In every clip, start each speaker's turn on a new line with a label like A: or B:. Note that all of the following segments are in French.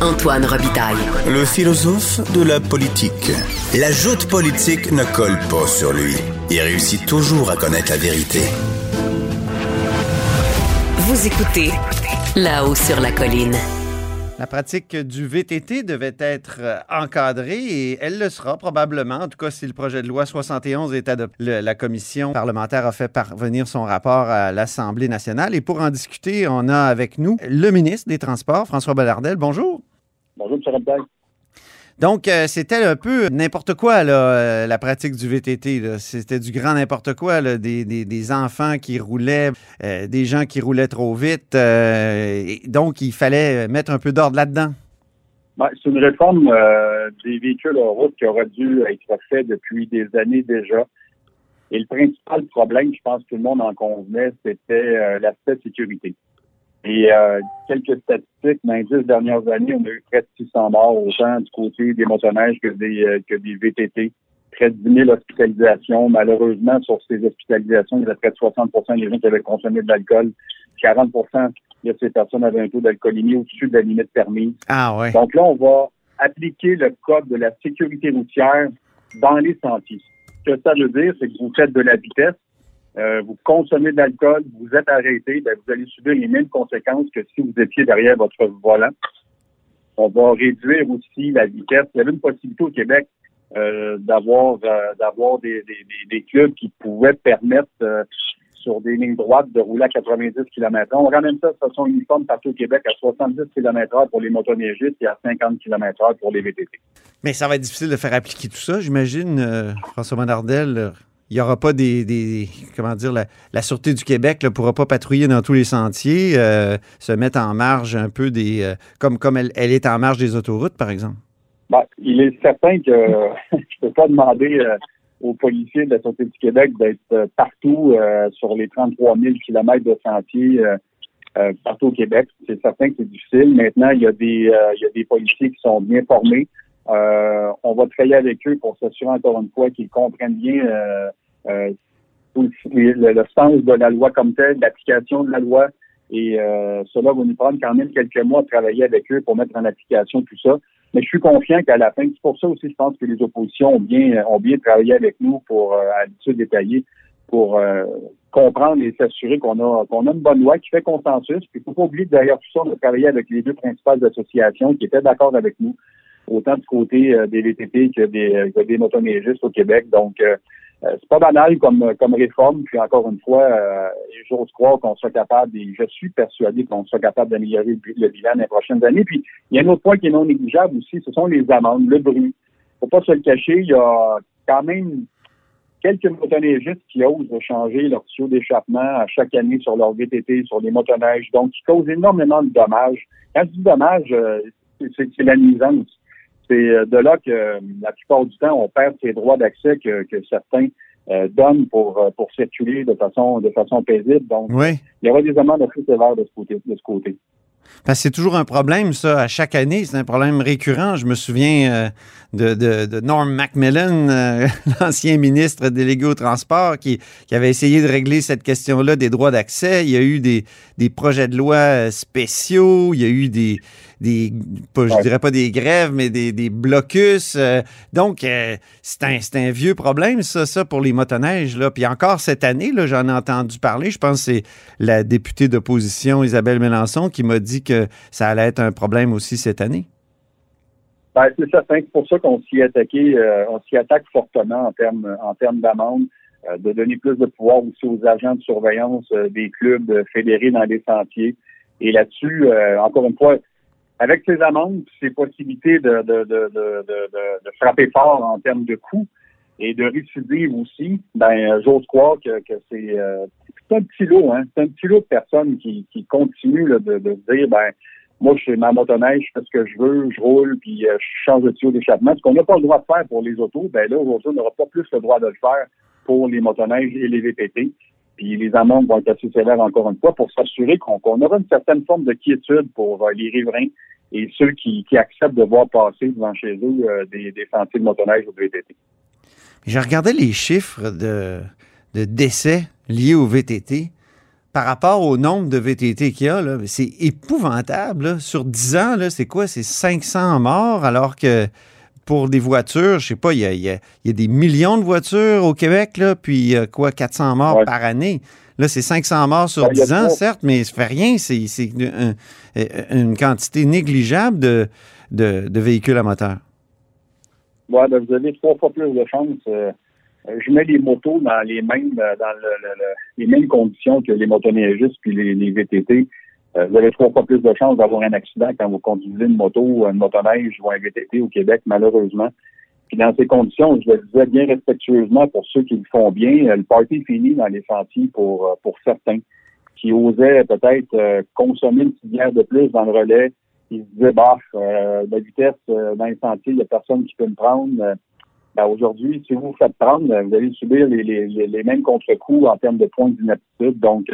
A: Antoine Robitaille.
B: Le philosophe de la politique. La joute politique ne colle pas sur lui. Il réussit toujours à connaître la vérité.
A: Vous écoutez là-haut sur la colline.
C: La pratique du VTT devait être euh, encadrée et elle le sera probablement, en tout cas si le projet de loi 71 est adopté. Le- la commission parlementaire a fait parvenir son rapport à l'Assemblée nationale et pour en discuter, on a avec nous le ministre des Transports, François Bellardel. Bonjour.
D: Bonjour, M. Robitaille.
C: Donc, euh, c'était un peu n'importe quoi, là, euh, la pratique du VTT. C'était du grand n'importe quoi, là, des, des- des enfants qui roulaient, euh, des gens qui roulaient trop vite. et donc, il fallait mettre un peu d'ordre là-dedans.
D: Ben, c'est une réforme des véhicules en route qui aurait dû être faite depuis des années déjà. Et le principal problème, je pense que tout le monde en convenait, c'était l'aspect sécurité. Et euh, quelques statistiques, dans les dix dernières années, on a eu près de 600 morts, autant du côté des motoneiges que des, euh, que des VTT. Près de 10 000 hospitalisations. Malheureusement, sur ces hospitalisations, il y avait près de 60% des gens qui avaient consommé de l'alcool. 40% de ces personnes avaient un taux d'alcoolémie au-dessus de la limite permise.
C: Ah ouais.
D: Donc là, on va appliquer le code de la sécurité routière dans les sentiers. Ce que ça veut dire, c'est que vous faites de la vitesse, euh, vous consommez de l'alcool, vous êtes arrêté, ben, vous allez subir les mêmes conséquences que si vous étiez derrière votre volant. On va réduire aussi la vitesse. Il y avait une possibilité au Québec euh, d'avoir euh, d'avoir des, des, clubs qui pouvaient permettre sur des lignes droites de rouler à 90 km On ramène ça de façon uniforme partout au Québec à 70 km h pour les motoneigistes et à 50 km h pour les VTT.
C: Mais ça va être difficile de faire appliquer tout ça, j'imagine, François Monardel. Il n'y aura pas des, des- comment dire, la, la Sûreté du Québec ne pourra pas patrouiller dans tous les sentiers, euh, se mettre en marge un peu des, euh, comme, comme elle, elle est en marge des autoroutes, par exemple.
D: Ben, il est certain que je ne peux pas demander euh, aux policiers de la Sûreté du Québec d'être partout sur les 33 000 kilomètres de sentiers partout au Québec. C'est certain que c'est difficile. Maintenant, il y a des il y a des policiers qui sont bien formés. Euh, on va travailler avec eux pour s'assurer encore une fois qu'ils comprennent bien euh, euh, le, le- sens de la loi comme telle, l'application de la loi. Et euh, cela va nous prendre quand même quelques mois de travailler avec eux pour mettre en application tout ça. Mais je suis confiant qu'à la fin, c'est pour ça aussi, je pense que les oppositions ont bien, ont bien travaillé avec nous pour, euh, à l'étude détaillée, pour euh, comprendre et s'assurer qu'on a, qu'on a une bonne loi qui fait consensus. Puis il faut pas oublier derrière tout ça, on a travaillé avec les deux principales associations qui étaient d'accord avec nous, autant du côté euh, des VTT que des, euh, que des motoneigistes au Québec. Donc, euh, c'est pas banal comme, comme réforme. Puis encore une fois, euh, j'ose croire qu'on soit capable, et je suis persuadé qu'on soit capable d'améliorer le, bilan dans les prochaines années. Puis il y a un autre point qui est non négligeable aussi, ce sont les amendes, le bruit. Faut pas se le cacher, il y a quand même quelques motoneigistes qui osent changer leur tuyau d'échappement à chaque année sur leur VTT, sur les motoneiges, donc qui causent énormément de dommages. Quand je dis dommages, c'est la nuisance. C'est euh, de là que euh, la plupart du temps, on perd ces droits d'accès que, que certains euh, donnent pour, pour circuler de façon de façon paisible. Donc,
C: Oui.
D: il y aura des amendes assez sévères de ce côté. De ce côté.
C: Parce que c'est toujours un problème, ça, à chaque année. C'est un problème récurrent. Je me souviens euh, de, de, de Norm Macmillan, euh, l'ancien ministre délégué au transport, qui, qui avait essayé de régler cette question-là des droits d'accès. Il y a eu des, des projets de loi spéciaux, il y a eu des, des pas, je dirais pas des grèves, mais des, des blocus. euh, donc, euh, c'est un, un vieux problème, ça, ça, pour les motoneiges. Là. Puis encore cette année, j'en ai entendu parler. Je pense que c'est la députée d'opposition, Isabelle Mélenchon, qui m'a dit que ça allait être un problème aussi cette année.
D: Ben, c'est certain. C'est pour ça qu'on s'y attaqué, euh, on s'y attaque fortement en termes en termes d'amende, euh, de donner plus de pouvoir aussi aux agents de surveillance euh, des clubs fédérés dans les sentiers. Et là-dessus, encore une fois, avec ces amendes, ces possibilités de, de, de, de, frapper fort en termes de coûts et de récidive aussi, ben j'ose croire que, que c'est euh, un petit lot, hein. C'est un petit lot de personnes qui, qui continuent là, de, de se dire ben moi, je fais ma motoneige, je fais ce que je veux, je roule, puis euh, je change de tuyau d'échappement. Ce qu'on n'a pas le droit de faire pour les autos, ben là, aujourd'hui, on n'aura pas plus le droit de le faire pour les motoneiges et les VTT. Puis les amendes vont être assez sévères encore une fois pour s'assurer qu'on aura une certaine forme de quiétude pour euh, les riverains et ceux qui, acceptent de voir passer devant chez eux euh, des, sentiers de motoneige ou de VTT.
C: J'ai regardé les chiffres de, de décès liés au VTT. par rapport au nombre de VTT qu'il y a, c'est épouvantable. Sur 10 ans, c'est quoi? C'est 500 morts, alors que pour des voitures, je sais pas, il y a, des millions de voitures au Québec, là, puis quoi, 400 morts par année. Là, c'est 500 morts sur 10 ans, certes, mais ça fait rien. C'est une, quantité négligeable de, de, véhicules à moteur.
D: Oui, ben, vous avez trois fois plus de chances. Euh, je mets les motos dans les mêmes dans les mêmes conditions que les motoneigistes puis les, les VTT. Euh, vous avez trois fois plus de chances d'avoir un accident quand vous conduisez une moto, une motoneige ou un VTT au Québec, malheureusement. Puis dans ces conditions, je le disais bien respectueusement pour ceux qui le font bien, euh, le party fini dans les sentiers pour, euh, pour certains qui osaient peut-être consommer une cigarette de plus dans le relais. Ils se disaient, bah, la vitesse dans les sentiers, il n'y a personne qui peut me prendre. Ben, aujourd'hui, si vous vous faites prendre, vous allez subir les, les, les mêmes contre-coups en termes de points d'inaptitude. Donc,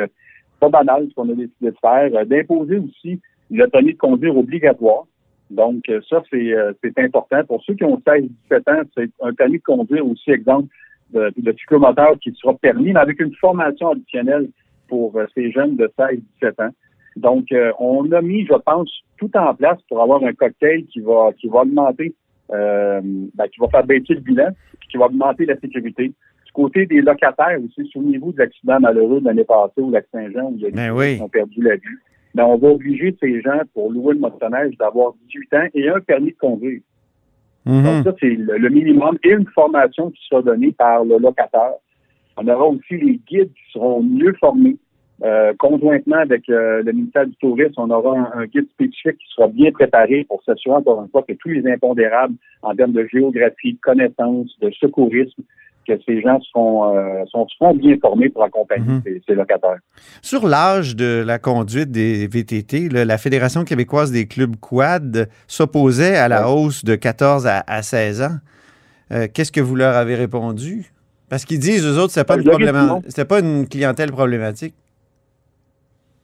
D: pas banal ce qu'on a décidé de faire. Euh, d'imposer aussi le permis de conduire obligatoire. Donc, euh, ça, euh, c'est important. Pour ceux qui ont 16-17 ans, c'est un permis de conduire aussi, exemple, de, de cyclomoteur qui sera permis, mais avec une formation additionnelle pour ces jeunes de 16-17 ans. Donc, on a mis, je pense, tout en place pour avoir un cocktail qui va qui va augmenter, ben, qui va faire baisser le bilan, qui va augmenter la sécurité côté des locataires aussi, souvenez-vous de l'accident malheureux de l'année passée au lac Saint-Jean où il y a des
C: ben gens
D: qui ont perdu la vie. Ben, on va obliger ces gens, pour louer le motoneige, d'avoir 18 ans et un permis de conduire.
C: Mhm.
D: Donc, ça, c'est le, minimum et une formation qui sera donnée par le locataire. On aura aussi les guides qui seront mieux formés. Euh, conjointement avec euh, le ministère du Tourisme, on aura un, un, guide spécifique qui sera bien préparé pour s'assurer encore une fois que tous les impondérables en termes de géographie, de connaissances, de secourisme que ces gens seront, euh, seront, bien formés pour accompagner mhm. ces, locataires.
C: Sur l'âge de la conduite des VTT, la Fédération québécoise des clubs quad s'opposait à la hausse de 14 à, 16 ans. Euh, qu'est-ce que vous leur avez répondu? Parce qu'ils disent, eux autres, ce pas, une pas une clientèle problématique.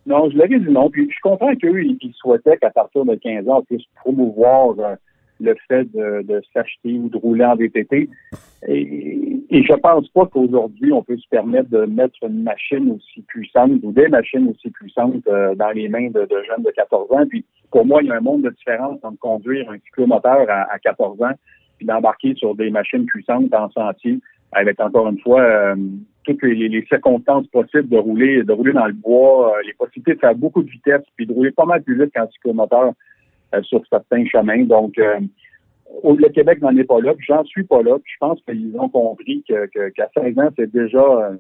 D: Non, je leur ai dit non. Puis je comprends qu'eux, ils souhaitaient qu'à partir de 15 ans, on puisse promouvoir euh, le fait de, s'acheter ou de rouler en VTT. Et, et je pense pas qu'aujourd'hui, on peut se permettre de mettre une machine aussi puissante ou des machines aussi puissantes euh, dans les mains de, jeunes de 14 ans. Puis pour moi, il y a un monde de différence entre conduire un cyclomoteur à, à 14 ans puis d'embarquer sur des machines puissantes en sentier avec encore une fois euh, toutes les, circonstances possibles de rouler, de rouler dans le bois, euh, les possibilités de faire beaucoup de vitesse, puis de rouler pas mal plus vite qu'un cyclomoteur sur certains chemins. Donc, euh, le Québec n'en est pas là, puis j'en suis pas là. Puis je pense qu'ils ont compris qu'à que, 16 ans, c'est déjà euh,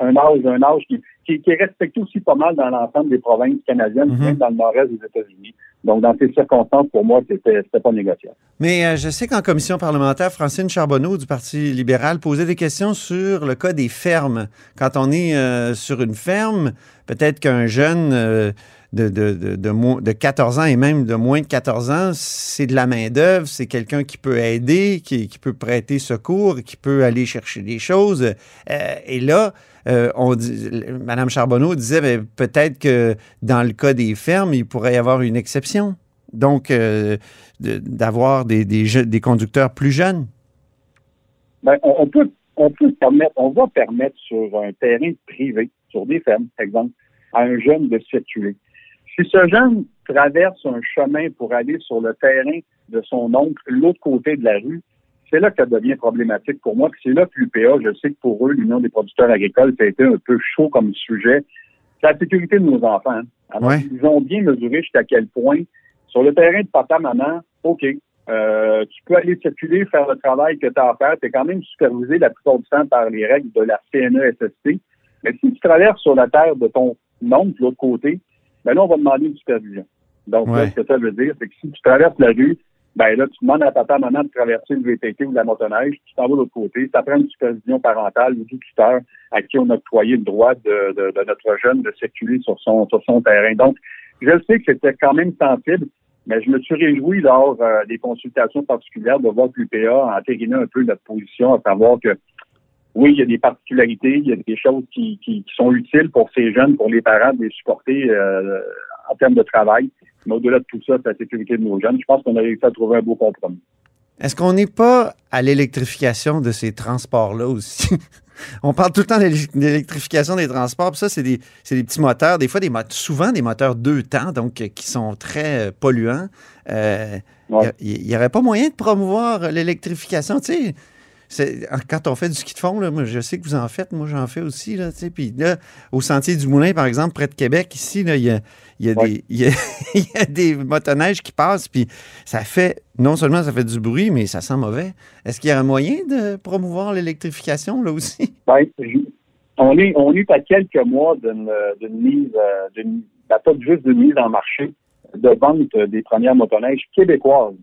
D: un âge, un âge qui, qui, est respecté aussi pas mal dans l'ensemble des provinces canadiennes, mm-hmm. même dans le nord-est des États-Unis. Donc, dans ces circonstances, pour moi, c'était pas négociable.
C: Mais je sais qu'en commission parlementaire, Francine Charbonneau du Parti libéral posait des questions sur le cas des fermes. Quand on est sur une ferme, peut-être qu'un jeune de, de, de, de, 14 ans et même de moins de 14 ans, c'est de la main-d'œuvre, c'est quelqu'un qui peut aider, qui, peut prêter secours, qui peut aller chercher des choses. Euh, et là, euh, on dit, Mme Charbonneau disait ben, peut-être que dans le cas des fermes, il pourrait y avoir une exception. Donc, euh, d'avoir des, des, des, conducteurs plus jeunes.
D: Ben, on, peut, on peut permettre, on va permettre sur un terrain privé, sur des fermes, par exemple, à un jeune de circuler. Si ce jeune traverse un chemin pour aller sur le terrain de son oncle, l'autre côté de la rue, c'est là que ça devient problématique pour moi. c'est là que l'UPA, je sais que pour eux, l'Union des producteurs agricoles, ça a été un peu chaud comme sujet. C'est la sécurité de nos enfants. Alors, ils ont bien mesuré jusqu'à quel point, sur le terrain de papa-maman, OK, euh, tu peux aller circuler, faire le travail que tu as à faire. Tu es quand même supervisé la plupart du temps par les règles de la CNESST. Mais si tu traverses sur la terre de ton oncle, de l'autre côté, ben là, on va demander une supervision. Donc, ce que ça veut dire, c'est que si tu traverses la rue, ben là, tu demandes à papa, maman de traverser le VTT ou la motoneige, tu t'en vas de l'autre côté, ça prend une supervision parentale ou du tuteur à qui on a octroyé le droit de, de, notre jeune de circuler sur son, sur son terrain. Donc, je sais que c'était quand même sensible, mais je me suis réjoui lors euh, des consultations particulières de voir que l'UPA a entériné un peu notre position, à savoir que oui, il y a des particularités, il y a des choses qui, qui, sont utiles pour ces jeunes, pour les parents, de les supporter euh, en termes de travail. Mais au-delà de tout ça, c'est la sécurité de nos jeunes. Je pense qu'on a réussi à trouver un beau compromis.
C: Est-ce qu'on n'est pas à l'électrification de ces transports-là aussi? On parle tout le temps d'électrification des transports. ça, c'est des, des, petits moteurs, des fois, des souvent des moteurs deux temps, donc euh, qui sont très euh, polluants. Il n'y aurait pas moyen de promouvoir l'électrification? Tu sais, quand on fait du ski de fond, là, moi, je sais que vous en faites, moi j'en fais aussi. Là, puis là, au Sentier du Moulin, par exemple, près de Québec, ici, il y a, y, a des, y, a, des motoneiges qui passent, puis ça fait, non seulement ça fait du bruit, mais ça sent mauvais. Est-ce qu'il y a un moyen de promouvoir l'électrification là aussi?
D: Bien, on est, on est à quelques mois d'une mise, euh, d'une, ben, pas juste d'une mise en marché de vente des premières motoneiges québécoises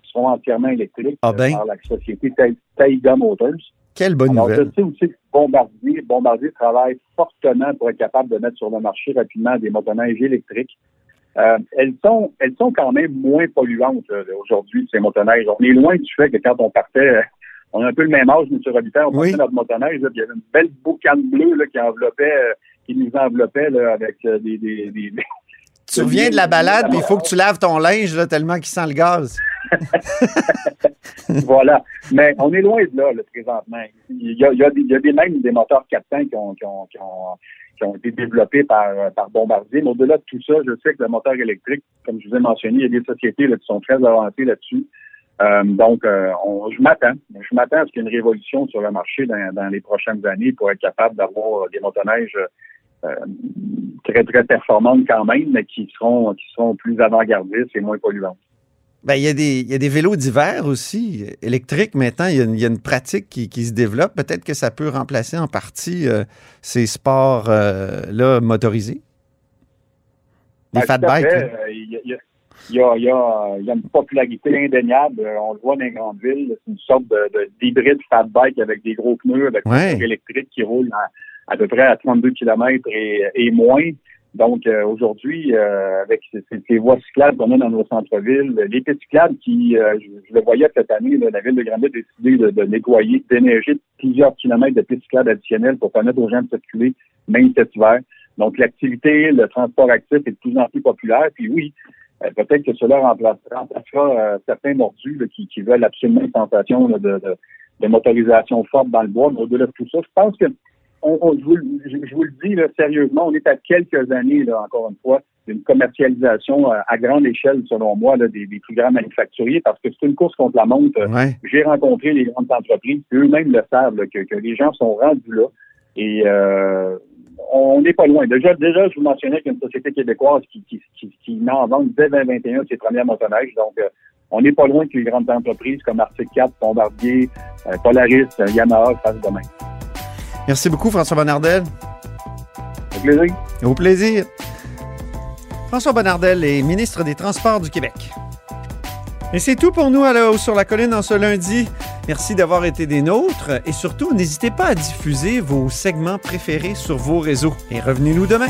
D: qui seront entièrement électriques
C: ah ben.
D: par la société Taiga Motors.
C: Quelle bonne
D: Alors,
C: nouvelle.
D: Je sais aussi que Bombardier, Bombardier travaille fortement pour être capable de mettre sur le marché rapidement des motoneiges électriques. Euh, elles sont elles sont quand même moins polluantes aujourd'hui, ces motoneiges. On est loin du fait que quand on partait, on a un peu le même âge, M. Robitaille, on partait notre motoneige, il y avait une belle boucane bleue là, qui enveloppait, euh, qui nous enveloppait là, avec euh, des, des, des,
C: Tu reviens de la balade, mais il faut que tu laves ton linge là, tellement qu'il sent le gaz.
D: voilà. Mais on est loin de là, présentement. Il y a, des, des, même des moteurs 400 qui ont, qui ont, été développés par, Bombardier. Mais au-delà de tout ça, je sais que le moteur électrique, comme je vous ai mentionné, il y a des sociétés qui sont très avancées là-dessus. Euh, donc, euh, je m'attends. Je m'attends à ce qu'il y ait une révolution sur le marché dans, les prochaines années pour être capable d'avoir des motoneiges euh, très, très performantes quand même, mais qui seront plus avant-gardistes et moins polluantes.
C: Ben, il, y a des, il y a des vélos d'hiver aussi, électriques maintenant. Il y a une, il y a une pratique qui, qui, se développe. Peut-être que ça peut remplacer en partie euh, ces sports-là motorisés.
D: Des ben, fat bikes. Il y, a, il, y a, il, y a, il y a une popularité indéniable. On le voit dans les grandes villes. C'est une sorte d'hybride de, fat bike avec des gros pneus, avec
C: ouais.
D: des électriques qui roulent à, à, peu près à 32 km et, et moins. Donc euh, aujourd'hui, euh, avec ces, ces, voies cyclables qu'on a dans nos centres-villes, les pistes cyclables qui, euh, je, je, le voyais cette année, là, la ville de Granby a décidé de, de nettoyer, d'énerger plusieurs kilomètres de pistes cyclables additionnelles pour permettre aux gens de circuler, même cet hiver. Donc l'activité, le transport actif est de plus en plus populaire. Puis oui, euh, peut-être que cela remplacera, remplacera euh, certains mordus là, qui, qui, veulent absolument une sensation là, de, de, de, motorisation forte dans le bois. Mais au-delà de tout ça, je pense que on, on, je, vous, je, je, vous, le dis là, sérieusement, on est à quelques années, là, encore une fois, d'une commercialisation à, à, grande échelle, selon moi, là, des, des, plus grands manufacturiers, parce que c'est une course contre la montre.
C: Ouais.
D: J'ai rencontré les grandes entreprises, eux-mêmes le savent, là, que, que, les gens sont rendus là. Et euh, on n'est pas loin. Déjà, déjà, je vous mentionnais qu'il y a une société québécoise qui, qui, qui, qui met en vente dès 2021 ses premières motoneiges. Donc, euh, on n'est pas loin que les grandes entreprises comme Arctic 4, Bombardier, euh, Polaris, euh, Yamaha fassent demain.
C: Merci beaucoup, François Bonnardel.
D: Au plaisir.
C: Au plaisir. François Bonnardel est ministre des Transports du Québec. Et c'est tout pour nous à la sur la colline en ce lundi. Merci d'avoir été des nôtres et surtout, n'hésitez pas à diffuser vos segments préférés sur vos réseaux. Et revenez-nous demain.